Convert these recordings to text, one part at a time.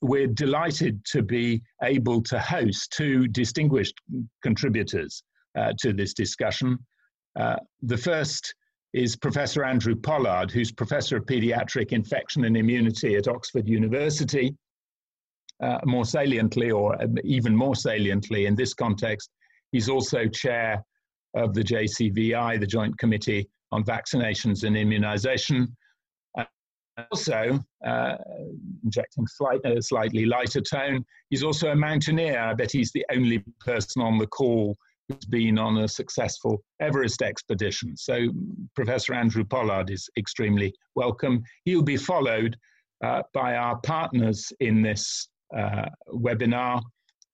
we're delighted to be able to host two distinguished contributors uh, to this discussion. Uh, the first is Professor Andrew Pollard, who's Professor of Pediatric Infection and Immunity at Oxford University. Uh, more saliently, or um, even more saliently in this context, he's also chair of the JCVI, the Joint Committee on Vaccinations and Immunization. Also, uh, injecting slight, slightly lighter tone, he's also a mountaineer. I bet he's the only person on the call who's been on a successful Everest expedition. So, Professor Andrew Pollard is extremely welcome. He'll be followed uh, by our partners in this uh, webinar,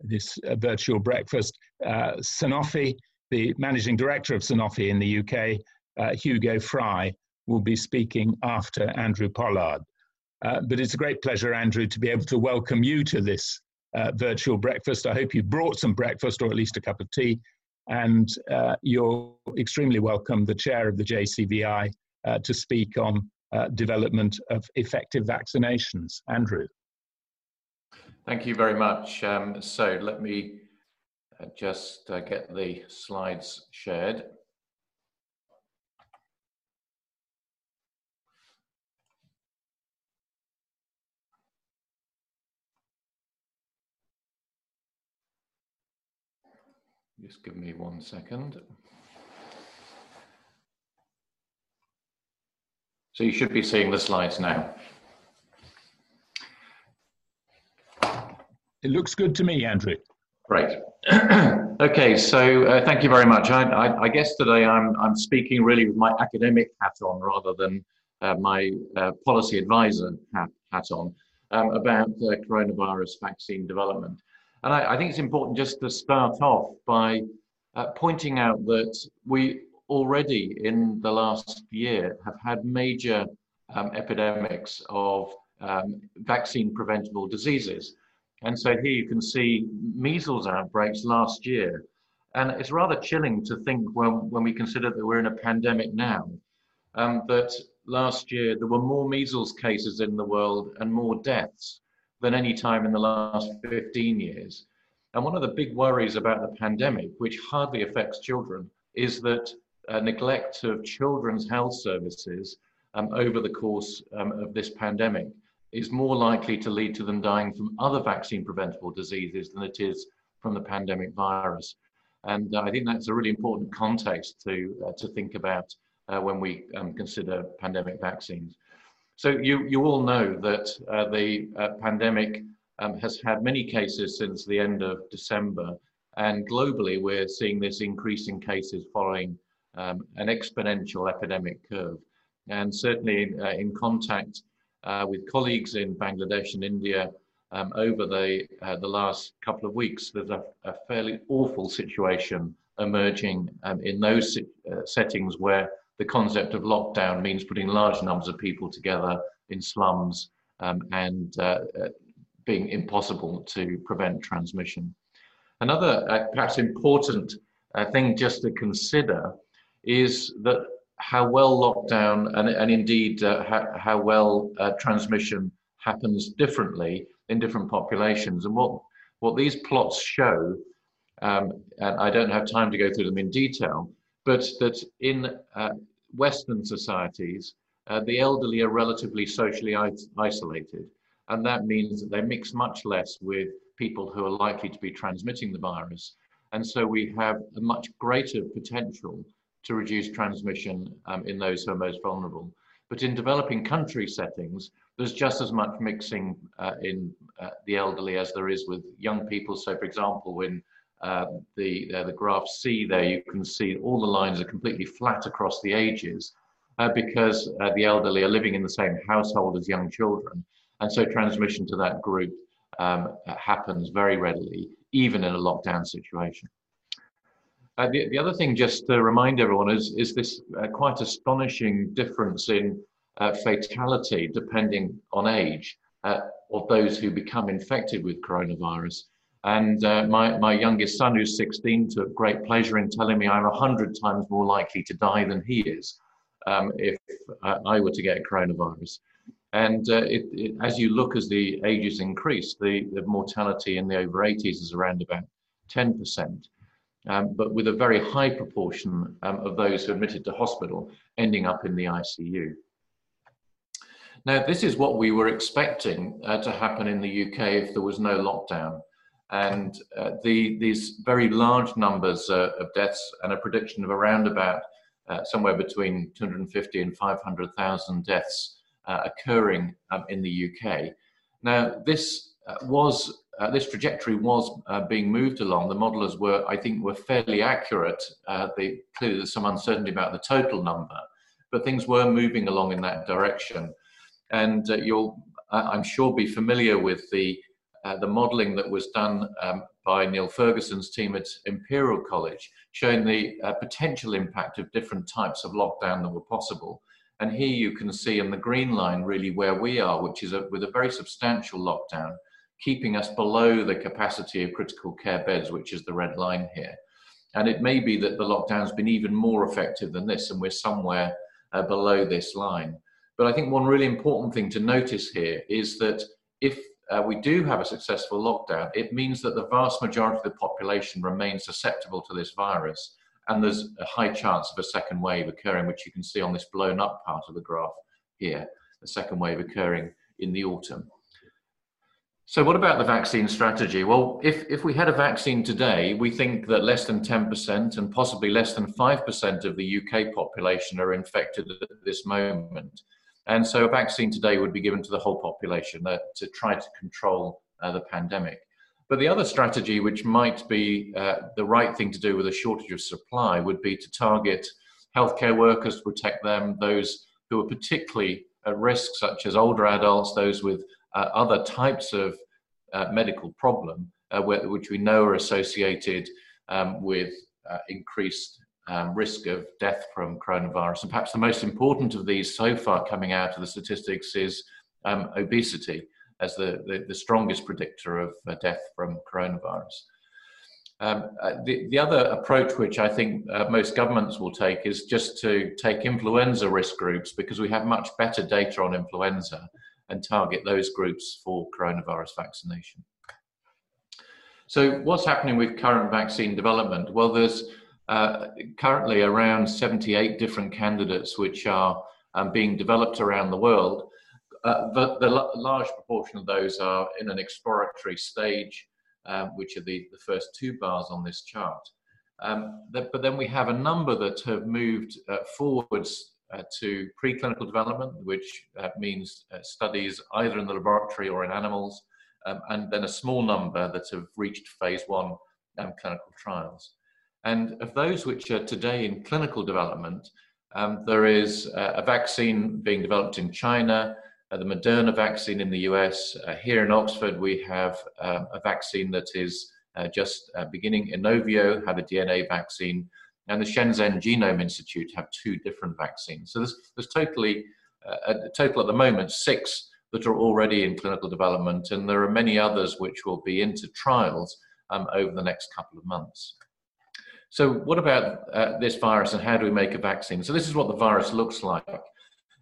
this uh, virtual breakfast, uh, Sanofi, the managing director of Sanofi in the UK, uh, Hugo Fry, will be speaking after Andrew Pollard. Uh, but it's a great pleasure, Andrew, to be able to welcome you to this uh, virtual breakfast. I hope you brought some breakfast or at least a cup of tea. And uh, you're extremely welcome, the chair of the JCVI, uh, to speak on uh, development of effective vaccinations. Andrew. Thank you very much. Um, so let me uh, just get the slides shared. Just give me one second. So you should be seeing the slides now. It looks good to me, Andrew. Great. okay, so uh, thank you very much. I, I, I, guess today I'm, I'm speaking really with my academic hat on rather than uh, my uh, policy advisor hat, hat on um, about the coronavirus vaccine development. And I, I, think it's important just to start off by uh, pointing out that we already in the last year have had major um, epidemics of um, vaccine preventable diseases. And so here you can see measles outbreaks last year. And it's rather chilling to think when, when we consider that we're in a pandemic now, um, that last year there were more measles cases in the world and more deaths than any time in the last 15 years. And one of the big worries about the pandemic, which hardly affects children, is that uh, neglect of children's health services um, over the course um, of this pandemic is more likely to lead to them dying from other vaccine preventable diseases than it is from the pandemic virus. And uh, I think that's a really important context to, uh, to think about uh, when we um, consider pandemic vaccines. So you, you all know that uh, the uh, pandemic um, has had many cases since the end of December. And globally, we're seeing this increase in cases following um, an exponential epidemic curve. And certainly uh, in contact uh, with colleagues in Bangladesh and India um, over the, uh, the last couple of weeks. There's a, a fairly awful situation emerging um, in those uh, settings where the concept of lockdown means putting large numbers of people together in slums um, and uh, uh, being impossible to prevent transmission. Another uh, perhaps important thing just to consider is that how well lockdown and, and indeed uh, how, how, well uh, transmission happens differently in different populations. And what, what these plots show, um, and I don't have time to go through them in detail, but that in uh, Western societies, uh, the elderly are relatively socially isolated. And that means that they mix much less with people who are likely to be transmitting the virus. And so we have a much greater potential to reduce transmission um, in those who are most vulnerable. But in developing country settings, there's just as much mixing uh, in uh, the elderly as there is with young people. So, for example, in uh, the uh, the graph C there, you can see all the lines are completely flat across the ages uh, because uh, the elderly are living in the same household as young children, and so transmission to that group um, happens very readily, even in a lockdown situation. Uh, the, the other thing, just to remind everyone, is, is this uh, quite astonishing difference in fatality depending on age of those who become infected with coronavirus. And uh, my, my youngest son, who's 16, took great pleasure in telling me I'm 100 times more likely to die than he is um, if uh, I were to get coronavirus. And uh, it, it, as you look as the ages increase, the, the mortality in the over 80s is around about 10%. Um, but with a very high proportion um, of those who are admitted to hospital ending up in the ICU. Now, this is what we were expecting uh, to happen in the UK if there was no lockdown. And uh, the, these very large numbers uh, of deaths and a prediction of around about uh, somewhere between 250 and 500,000 deaths uh, occurring um, in the UK. Now, this uh, was uh, this trajectory was uh, being moved along. The modelers were, I think, were fairly accurate. Uh, they, clearly, there's some uncertainty about the total number, but things were moving along in that direction. And you'll, I'm sure, be familiar with the uh, the modelling that was done um, by Neil Ferguson's team at Imperial College, showing the uh, potential impact of different types of lockdown that were possible. And here you can see in the green line really where we are, which is a, with a very substantial lockdown, keeping us below the capacity of critical care beds, which is the red line here. And it may be that the lockdown's been even more effective than this, and we're somewhere uh, below this line. But I think one really important thing to notice here is that if uh, we do have a successful lockdown, it means that the vast majority of the population remains susceptible to this virus. And there's a high chance of a second wave occurring, which you can see on this blown up part of the graph here, the second wave occurring in the autumn. So what about the vaccine strategy? Well, if, if we had a vaccine today, we think that less than 10% and possibly less than 5% of the UK population are infected at this moment. And so a vaccine today would be given to the whole population uh, to try to control uh, the pandemic. But the other strategy, which might be uh, the right thing to do with a shortage of supply, would be to target healthcare workers to protect them, those who are particularly at risk, such as older adults, those with uh, other types of uh, medical problem, uh, which we know are associated um, with increased um, risk of death from coronavirus. And perhaps the most important of these so far coming out of the statistics is um, obesity as the, the, the, strongest predictor of uh, death from coronavirus. Um, uh, the, the other approach which I think uh, most governments will take is just to take influenza risk groups because we have much better data on influenza and target those groups for coronavirus vaccination. So what's happening with current vaccine development? Well, there's uh, currently around 78 different candidates which are um, being developed around the world. Uh, the, the large proportion of those are in an exploratory stage, um, which are the, the first two bars on this chart. Um, but then we have a number that have moved uh, forwards uh, to preclinical development, which uh, means uh, studies either in the laboratory or in animals, um, and then a small number that have reached phase one um, clinical trials. And of those which are today in clinical development, um, there is uh, a vaccine being developed in China, uh, the Moderna vaccine in the US. Uh, here in Oxford, we have um, a vaccine that is uh, just uh, beginning. Inovio have a DNA vaccine, and the Shenzhen Genome Institute have two different vaccines. So there's, there's totally, uh, a total at the moment, six that are already in clinical development, and there are many others which will be into trials um, over the next couple of months. So, what about uh, this virus and how do we make a vaccine? So, this is what the virus looks like.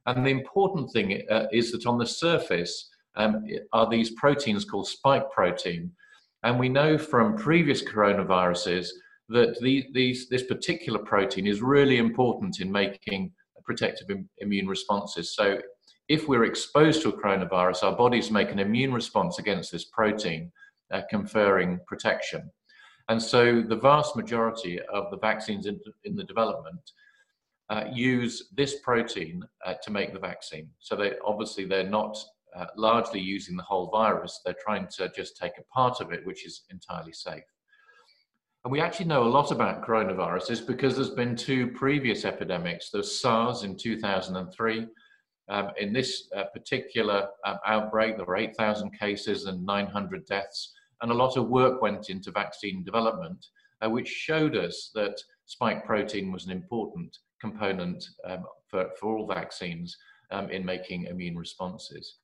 And the important thing uh, is that on the surface um, are these proteins called spike protein. And we know from previous coronaviruses that the, these, this particular protein is really important in making protective Im- immune responses. So, if we're exposed to a coronavirus, our bodies make an immune response against this protein, uh, conferring protection. And so the vast majority of the vaccines in, in the development uh, use this protein uh, to make the vaccine. So they obviously they're not uh, largely using the whole virus. They're trying to just take a part of it, which is entirely safe. And we actually know a lot about coronaviruses because there's been two previous epidemics. There's SARS in 2003. Um, in this uh, particular um, outbreak, there were 8,000 cases and 900 deaths and a lot of work went into vaccine development, uh, which showed us that spike protein was an important component um, for, for all vaccines um, in making immune responses.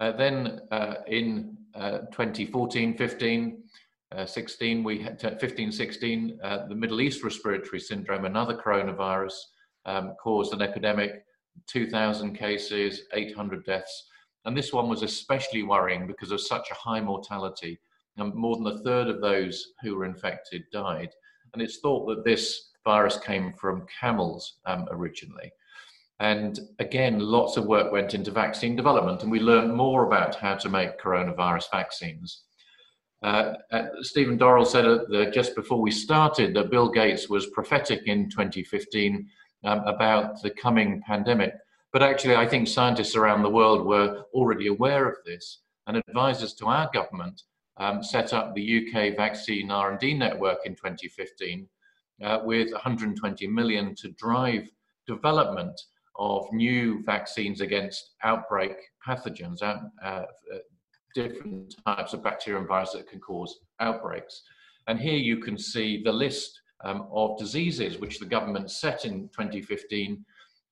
Uh, then uh, in 2014, uh, 15, uh, 16, we had 15, 16, uh, the Middle East respiratory syndrome, another coronavirus, um, caused an epidemic 2,000 cases, 800 deaths. And this one was especially worrying because of such a high mortality. And more than a third of those who were infected died. And it's thought that this virus came from camels um, originally. And again, lots of work went into vaccine development, and we learned more about how to make coronavirus vaccines. Uh, uh, Stephen Dorrell said just before we started that Bill Gates was prophetic in 2015 um, about the coming pandemic. But actually, I think scientists around the world were already aware of this, and advisors to our government um, set up the UK Vaccine R&D Network in 2015 uh, with 120 million to drive development of new vaccines against outbreak pathogens, uh, uh, different types of bacteria and viruses that can cause outbreaks. And here you can see the list um, of diseases which the government set in 2015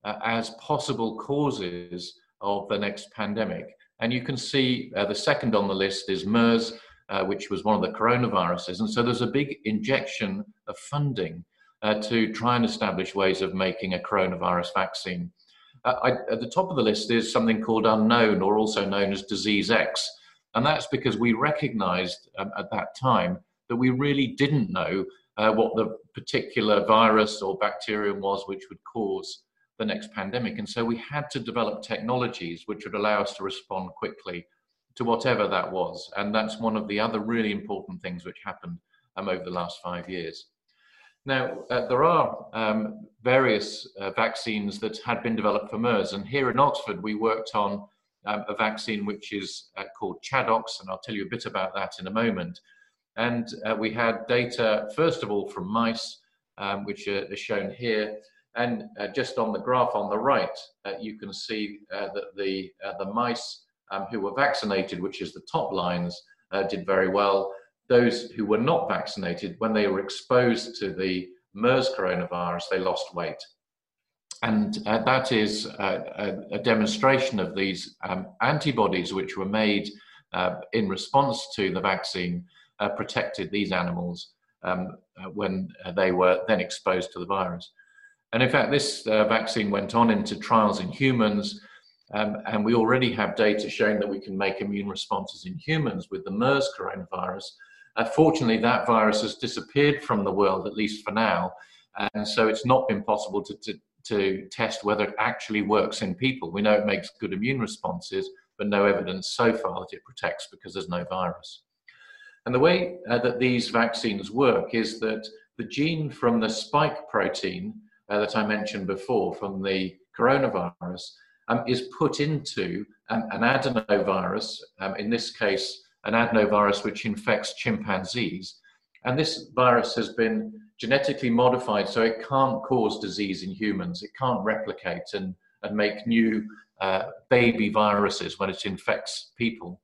uh, as possible causes of the next pandemic. And you can see uh, the second on the list is MERS, uh, which was one of the coronaviruses. And so there's a big injection of funding uh, to try and establish ways of making a coronavirus vaccine. Uh, I, at the top of the list is something called unknown, or also known as disease X. And that's because we recognized um, at that time that we really didn't know uh, what the particular virus or bacterium was which would cause the next pandemic. And so we had to develop technologies which would allow us to respond quickly to whatever that was. And that's one of the other really important things which happened um, over the last five years. Now, uh, there are um, various uh, vaccines that had been developed for MERS, and here in Oxford, we worked on um, a vaccine which is uh, called ChAdOx, and I'll tell you a bit about that in a moment. And uh, we had data, first of all, from mice, um, which are, are, shown here. And uh, just on the graph on the right, uh, you can see that the, the mice um, who were vaccinated, which is the top lines, did very well those who were not vaccinated, when they were exposed to the MERS coronavirus, they lost weight. And uh, that is a, a, demonstration of these um, antibodies, which were made uh, in response to the vaccine, uh, protected these animals um, uh, when uh, they were then exposed to the virus. And in fact, this uh, vaccine went on into trials in humans. Um, and we already have data showing that we can make immune responses in humans with the MERS coronavirus, uh, fortunately, that virus has disappeared from the world, at least for now. And so it's not been possible to, to, to test whether it actually works in people. We know it makes good immune responses, but no evidence so far that it protects because there's no virus. And the way uh, that these vaccines work is that the gene from the spike protein uh, that I mentioned before, from the coronavirus, um, is put into um, an adenovirus, um, in this case, an adenovirus which infects chimpanzees. And this virus has been genetically modified so it can't cause disease in humans. It can't replicate and, and make new uh, baby viruses when it infects people.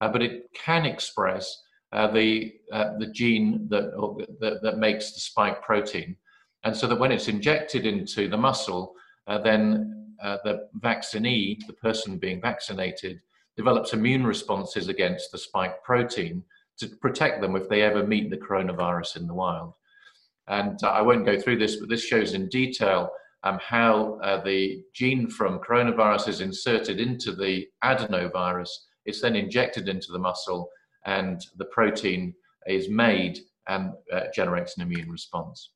Uh, but it can express uh, the, uh, the gene that, that, that, makes the spike protein. And so that when it's injected into the muscle, uh, then uh, the vaccinee, the person being vaccinated, develops immune responses against the spike protein to protect them if they ever meet the coronavirus in the wild. And uh, I won't go through this, but this shows in detail um, how uh, the gene from coronavirus is inserted into the adenovirus. It's then injected into the muscle, and the protein is made and uh, generates an immune response.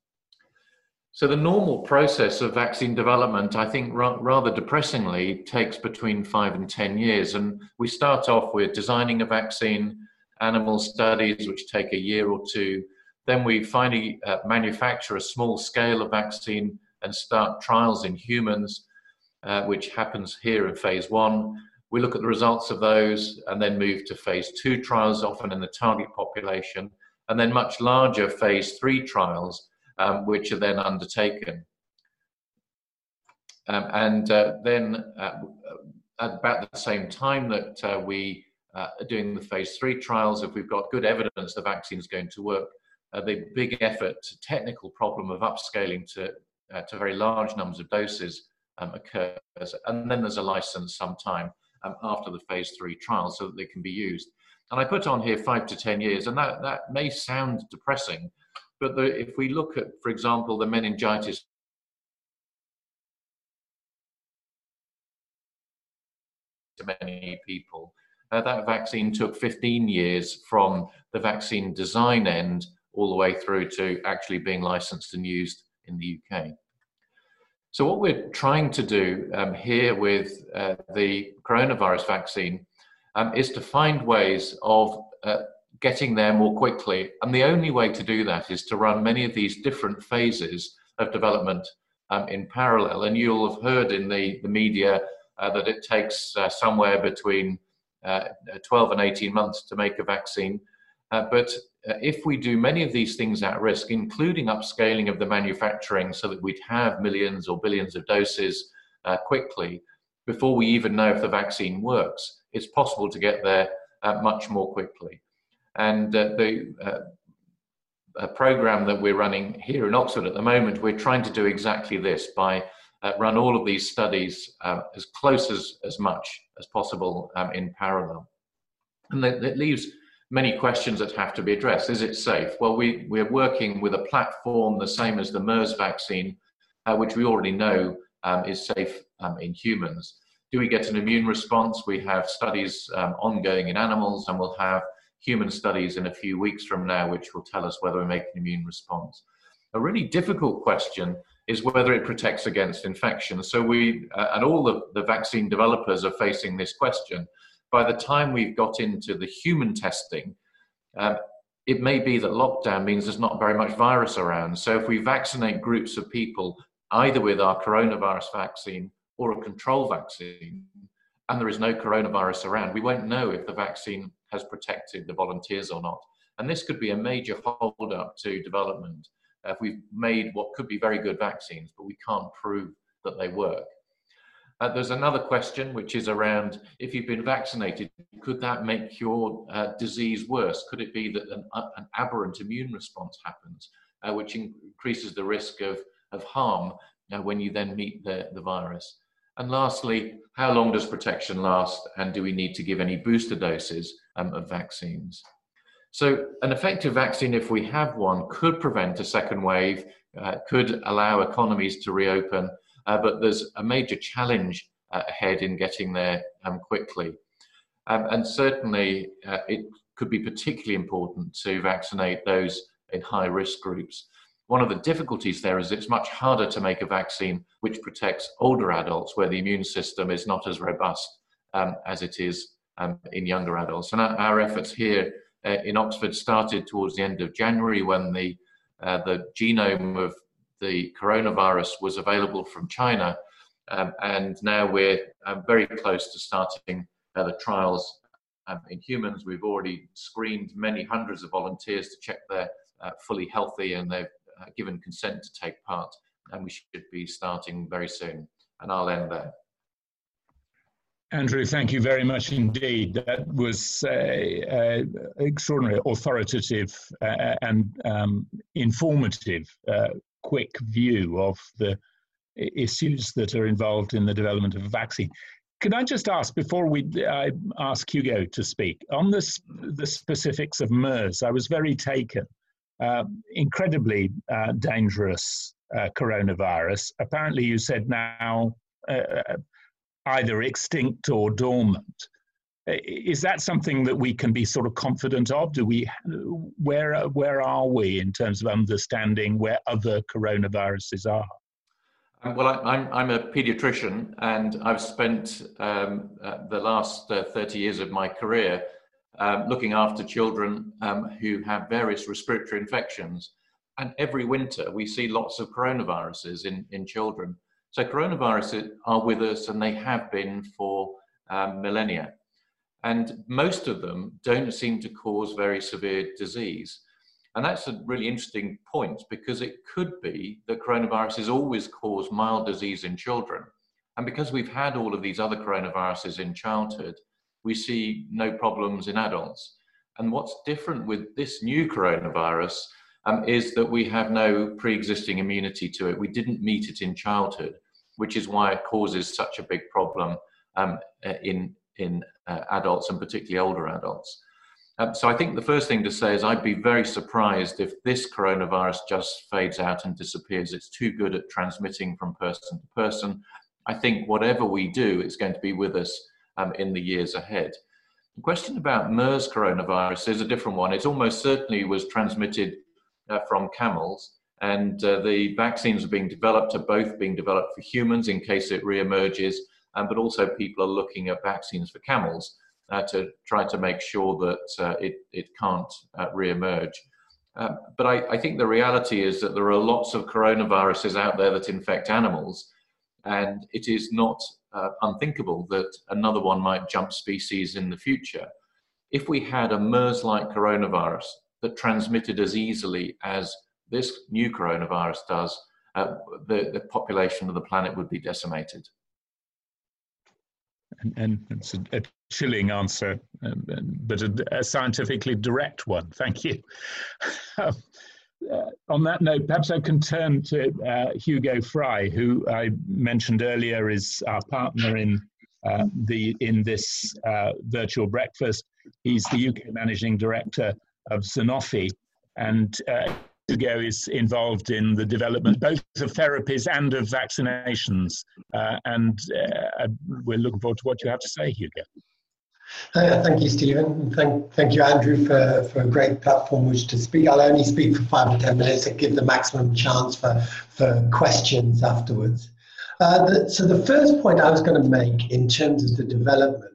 So the normal process of vaccine development, I think ra- rather depressingly, takes between five and 10 years. And we start off with designing a vaccine, animal studies, which take a year or two. Then we finally uh, manufacture a small scale of vaccine and start trials in humans, uh, which happens here in phase one. We look at the results of those and then move to phase two trials, often in the target population, and then much larger phase three trials um, which are then undertaken. Um, and uh, then uh, at about the same time that uh, we uh, are doing the phase three trials, if we've got good evidence the vaccine is going to work, uh, the big effort, technical problem of upscaling to, uh, to very large numbers of doses um, occurs. And then there's a license sometime um, after the phase three trial so that they can be used. And I put on here five to 10 years, and that, that may sound depressing, but the, if we look at, for example, the meningitis to many people. Uh, that vaccine took 15 years from the vaccine design end all the way through to actually being licensed and used in the UK. So, what we're trying to do um, here with uh, the coronavirus vaccine um, is to find ways of uh, getting there more quickly. And the only way to do that is to run many of these different phases of development um, in parallel. And you'll have heard in the, the media uh, that it takes uh, somewhere between uh, 12 and 18 months to make a vaccine. Uh, but uh, if we do many of these things at risk, including upscaling of the manufacturing so that we'd have millions or billions of doses uh, quickly, before we even know if the vaccine works, it's possible to get there much more quickly. And the a program that we're running here in Oxford at the moment, we're trying to do exactly this by uh, run all of these studies uh, as close as, as much as possible um, in parallel. And that, that, leaves many questions that have to be addressed. Is it safe? Well, we, we're working with a platform the same as the MERS vaccine, uh, which we already know um, is safe um, in humans. Do we get an immune response? We have studies um, ongoing in animals, and we'll have human studies in a few weeks from now, which will tell us whether we make an immune response. A really difficult question is whether it protects against infection. So we, uh, and all the, the vaccine developers are facing this question. By the time we've got into the human testing, uh, it may be that lockdown means there's not very much virus around. So if we vaccinate groups of people, either with our coronavirus vaccine or a control vaccine, and there is no coronavirus around, we won't know if the vaccine has protected the volunteers or not. And this could be a major hold up to development uh, if we've made what could be very good vaccines, but we can't prove that they work. Uh, there's another question which is around if you've been vaccinated, could that make your uh, disease worse? Could it be that an, uh, an aberrant immune response happens, uh, which increases the risk of, of harm uh, when you then meet the, the virus? And lastly, how long does protection last, and do we need to give any booster doses um, of vaccines? So, an effective vaccine, if we have one, could prevent a second wave, uh, could allow economies to reopen, uh, but there's a major challenge uh, ahead in getting there um, quickly. Um, and certainly, uh, it could be particularly important to vaccinate those in high risk groups. One of the difficulties there is it's much harder to make a vaccine which protects older adults where the immune system is not as robust um, as it is um, in younger adults. And our, our efforts here uh, in Oxford started towards the end of January when the, uh, the genome of the coronavirus was available from China. Um, and now we're um, very close to starting uh, the trials um, in humans. We've already screened many hundreds of volunteers to check they're uh, fully healthy and they've given consent to take part, and we should be starting very soon. And I'll end there. Andrew, thank you very much indeed. That was uh, extraordinary, authoritative, uh, and um, informative, uh, quick view of the issues that are involved in the development of a vaccine. Can I just ask before we I ask Hugo to speak on this the specifics of MERS? I was very taken uh, incredibly uh, dangerous uh, coronavirus. Apparently, you said now uh, either extinct or dormant. Is that something that we can be sort of confident of? Do we where where are we in terms of understanding where other coronaviruses are? Um, well, I'm, I'm a pediatrician, and I've spent um, uh, the last uh, 30 years of my career um, looking after children um, who have various respiratory infections. And every winter we see lots of coronaviruses in, in children. So coronaviruses are with us and they have been for um, millennia. And most of them don't seem to cause very severe disease. And that's a really interesting point because it could be that coronaviruses always cause mild disease in children. And because we've had all of these other coronaviruses in childhood, we see no problems in adults. And what's different with this new coronavirus um, is that we have no pre existing immunity to it. We didn't meet it in childhood, which is why it causes such a big problem um, uh, in, in uh, adults and particularly older adults. Um, so I think the first thing to say is I'd be very surprised if this coronavirus just fades out and disappears. It's too good at transmitting from person to person. I think whatever we do, it's going to be with us um, in the years ahead. The question about MERS coronavirus is a different one. It almost certainly was transmitted uh, from camels, and uh, the vaccines are being developed, are both being developed for humans in case it reemerges, um, but also people are looking at vaccines for camels uh, to try to make sure that uh, it, it can't uh, reemerge. Uh, but I, I, think the reality is that there are lots of coronaviruses out there that infect animals, and it is not uh, unthinkable that another one might jump species in the future. If we had a MERS like coronavirus that transmitted as easily as this new coronavirus does, uh, the, the population of the planet would be decimated. And, and it's a, a, chilling answer, um, but a, a, scientifically direct one. Thank you. Uh, on that note, perhaps I can turn to uh, Hugo Fry, who I mentioned earlier is our partner in uh, the in this uh, virtual breakfast. He's the UK managing director of Sanofi, and uh, Hugo is involved in the development both of therapies and of vaccinations. Uh, and we're looking forward to what you have to say, Hugo. Uh, thank you, Stephen. Thank, thank you, Andrew, for, for a great platform which to speak. I'll only speak for five or ten minutes and give the maximum chance for, for questions afterwards. Uh, the, so the first point I was going to make in terms of the development,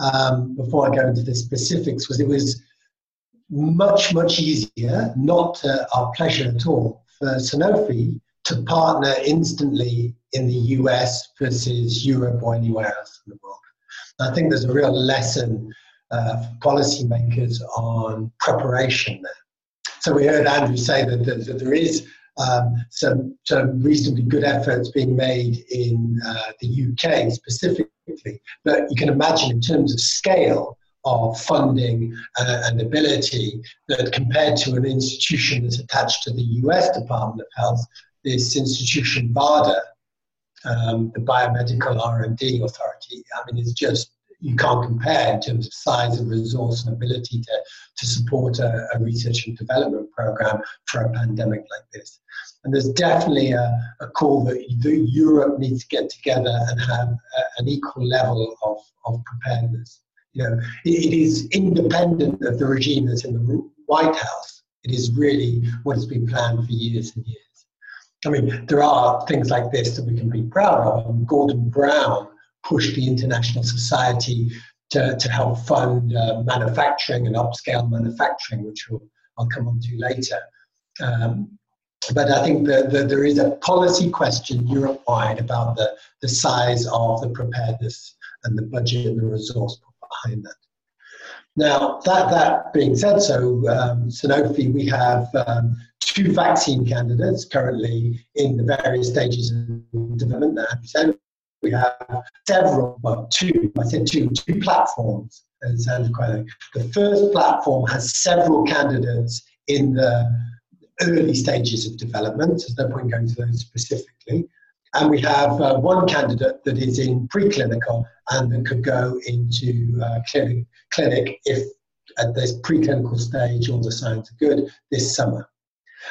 um, before I go into the specifics, was it was much, much easier, not our pleasure at all, for Sanofi to partner instantly in the US versus Europe or anywhere else in the world. I think there's a real lesson uh, for policymakers on preparation there. So we heard Andrew say that, that, that there is um, some, some reasonably good efforts being made in uh, the UK specifically, but you can imagine in terms of scale of funding uh, and ability that compared to an institution that's attached to the US Department of Health, this institution BARDA um, the biomedical R&D authority. I mean, it's just you can't compare in terms of size of resource and ability to, to support a, a research and development program for a pandemic like this. And there's definitely a, a call that Europe needs to get together and have a, an equal level of, of preparedness. You know, it, it is independent of the regime that's in the White House. It is really what has been planned for years and years. I mean, there are things like this that we can be proud of. Gordon Brown pushed the International Society to, to help fund uh, manufacturing and upscale manufacturing, which we'll, I'll come on to later. Um, but I think that the, there is a policy question Europe wide about the, the size of the preparedness and the budget and the resource behind that. Now, that, that being said, so um, Sanofi, we have um, two vaccine candidates currently in the various stages of development. We have several, well, two, I said two, two platforms. The first platform has several candidates in the early stages of development. There's no point going to those specifically. And we have uh, one candidate that is in preclinical and that could go into uh, clinic, clinic if at this preclinical stage all the signs are good this summer.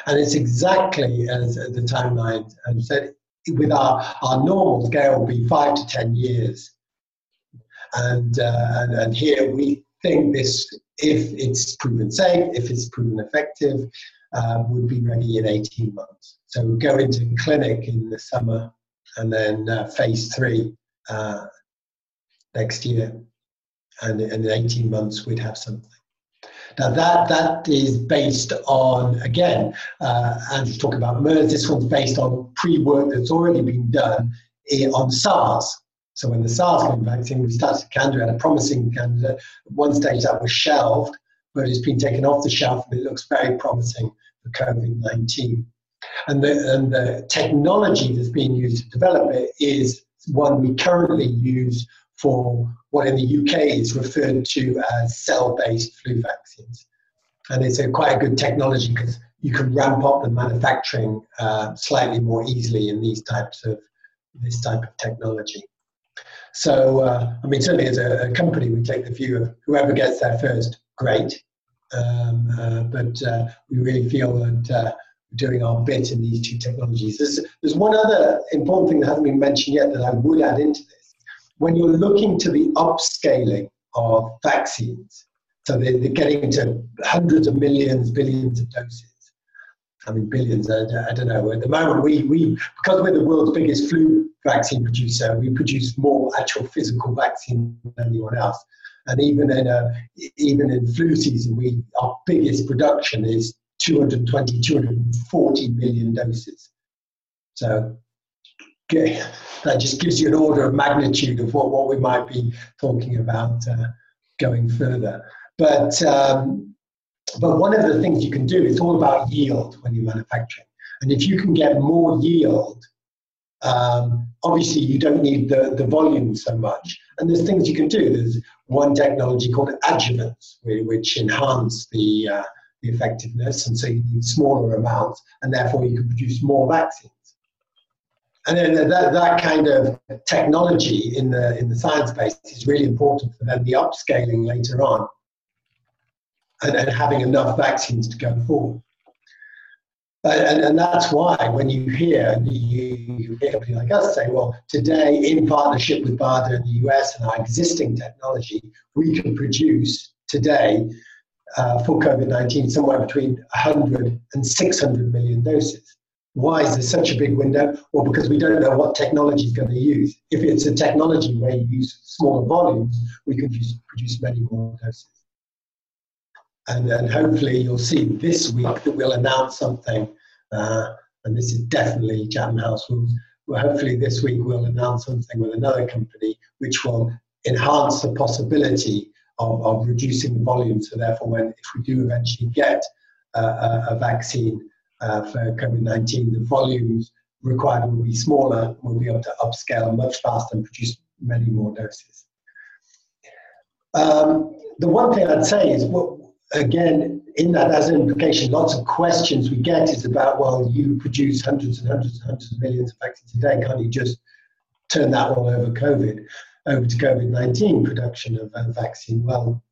And it's exactly as the timeline said, with our, our normal scale will be five to 10 years. And, uh, and, and here we think this, if it's proven safe, if it's proven effective, uh, would be ready in 18 months. So we'll go into clinic in the summer and then uh, phase three uh, next year. And, in 18 months, we'd have something. Now that that is based on again, uh, Andrew's talking about MERS. This one's based on pre-work that's already been done on SARS. So when the SARS vaccine, we started had a promising candidate. At one stage that was shelved, but it's been taken off the shelf, and it looks very promising for COVID-19. And the, and the technology that's being used to develop it is one we currently use for what in the UK is referred to as cell-based flu vaccines. And it's a quite a good technology because you can ramp up the manufacturing uh, slightly more easily in these types of this type of technology. So, uh, I mean, certainly as a, a, company, we take the view of whoever gets there first, great. Um, uh, but uh, we really feel that uh, doing our bit in these two technologies. There's, there's one other important thing that hasn't been mentioned yet that I would add into this, when you're looking to the upscaling of vaccines, so they're, they're getting to hundreds of millions, billions of doses. I mean, billions, I, I, don't know. At the moment, we, we, because we're the world's biggest flu vaccine producer, we produce more actual physical vaccine than anyone else. And even in, a, even in flu season, we, our biggest production is 220, 240 million doses. So okay, that just gives you an order of magnitude of what, what we might be talking about uh, going further. But, um, but one of the things you can do, it's all about yield when you're manufacturing. And if you can get more yield, um, obviously you don't need the, the volume so much. And there's things you can do. There's one technology called adjuvants, which enhance the, uh, the effectiveness. And so you need smaller amounts, and therefore you can produce more vaccines. And then that, that kind of technology in the, in the science base is really important for then the upscaling later on and, and having enough vaccines to go forward. And, and, that's why when you hear you, you hear somebody like us say, well, today in partnership with BARDA in the US and our existing technology, we can produce today uh, for COVID-19 somewhere between 100 and 600 million doses. Why is there such a big window? Well, because we don't know what technology is going to use. If it's a technology where you use smaller volumes, we can use, produce many more doses. And, hopefully you'll see this week that we'll announce something, uh, and this is definitely Chatham House rules. Well, hopefully this week we'll announce something with another company which will enhance the possibility of, of reducing the volume. So therefore, when if we do eventually get a, a vaccine uh, for COVID-19, the volumes required will be smaller. We'll be able to upscale much faster and produce many more doses. Um, the one thing I'd say is, well, again, in that as an implication, lots of questions we get is about, well, you produce hundreds and hundreds and hundreds of millions of vaccines a day. Can't you just turn that all over COVID, over to COVID-19 production of a vaccine? Well,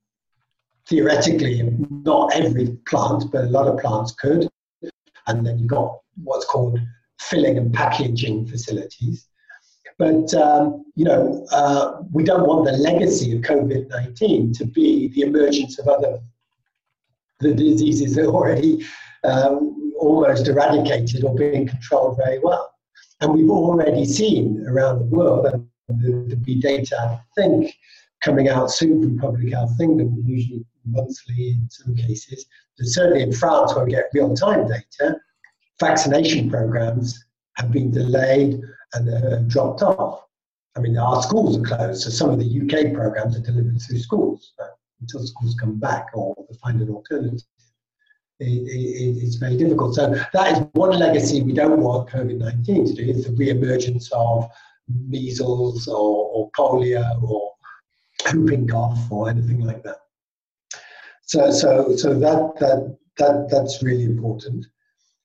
theoretically, not every plant, but a lot of plants could. And then you've got what's called filling and packaging facilities. But um, you know, uh, we don't want the legacy of COVID-19 to be the emergence of other the diseases that are already um, almost eradicated or being controlled very well. And we've already seen around the world, and the, the data, I think, coming out soon from Public Health England, usually monthly in some cases, but certainly in France, where we get real time data, vaccination programs have been delayed and have dropped off. I mean, our schools are closed, so some of the UK programs are delivered through schools until schools come back or find an alternative. It, it, it's very difficult. So that is one legacy we don't want COVID-19 to do is the re-emergence of measles or, or polio or whooping cough or anything like that. So, so, so that, that, that, that's really important.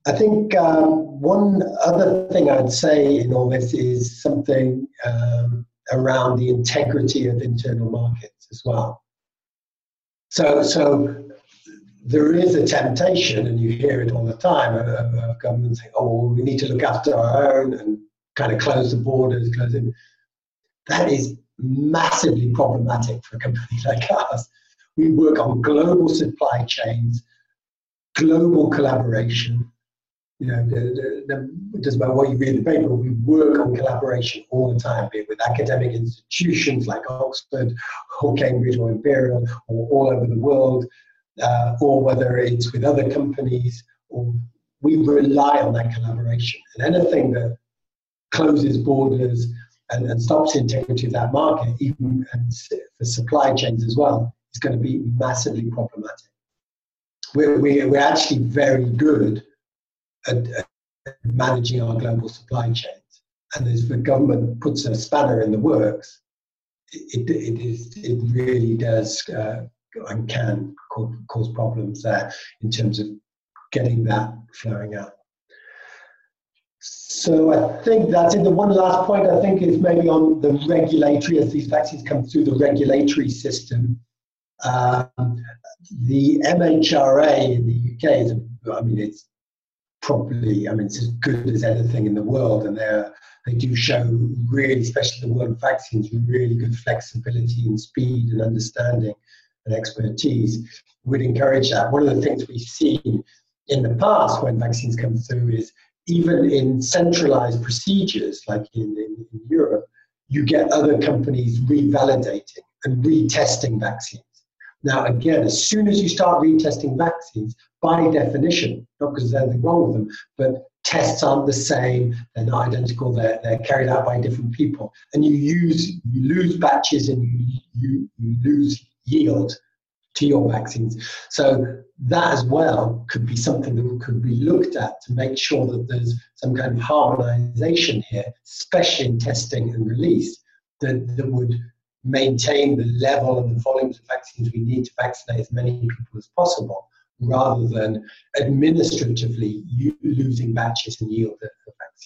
I think um, one other thing I'd say in all this is something um, around the integrity of internal markets as well. So, so there is a temptation, and you hear it all the time, of, of governments saying, "Oh, well, we need to look after our own and kind of close the borders, close it." That is massively problematic for a company like us. We work on global supply chains, global collaboration. You know, it doesn't matter what you read in the paper, we work on collaboration all the time, be it with academic institutions like Oxford or Cambridge or Imperial or all over the world, uh, or whether it's with other companies, or we rely on that collaboration. And anything that closes borders and, and stops the integrity of that market, even for supply chains as well, is going to be massively problematic. We're, we're actually very good at, at managing our global supply chains. And as the government puts a spanner in the works, it, it, is, it really does uh, and can cause problems there in terms of getting that flowing out. So I think that's it. The one last point I think is maybe on the regulatory, as these vaccines come through the regulatory system. Um, the MHRA in the UK is, I mean, it's probably, I mean, it's as good as anything in the world, and they're they do show really, especially the world of vaccines, really good flexibility and speed and understanding and expertise. We'd encourage that. One of the things we've seen in the past when vaccines come through is even in centralized procedures, like in, in, in Europe, you get other companies revalidating and retesting vaccines. Now, again, as soon as you start retesting vaccines, by definition, not because there's anything wrong with them, but tests aren't the same, they're not identical, they're, they're carried out by different people. And you use you lose batches and you, you, you lose yield to your vaccines. So that as well could be something that could be looked at to make sure that there's some kind of harmonization here, especially in testing and release, that, that would maintain the level and the volumes of vaccines we need to vaccinate as many people as possible rather than administratively losing batches and yield of vaccines.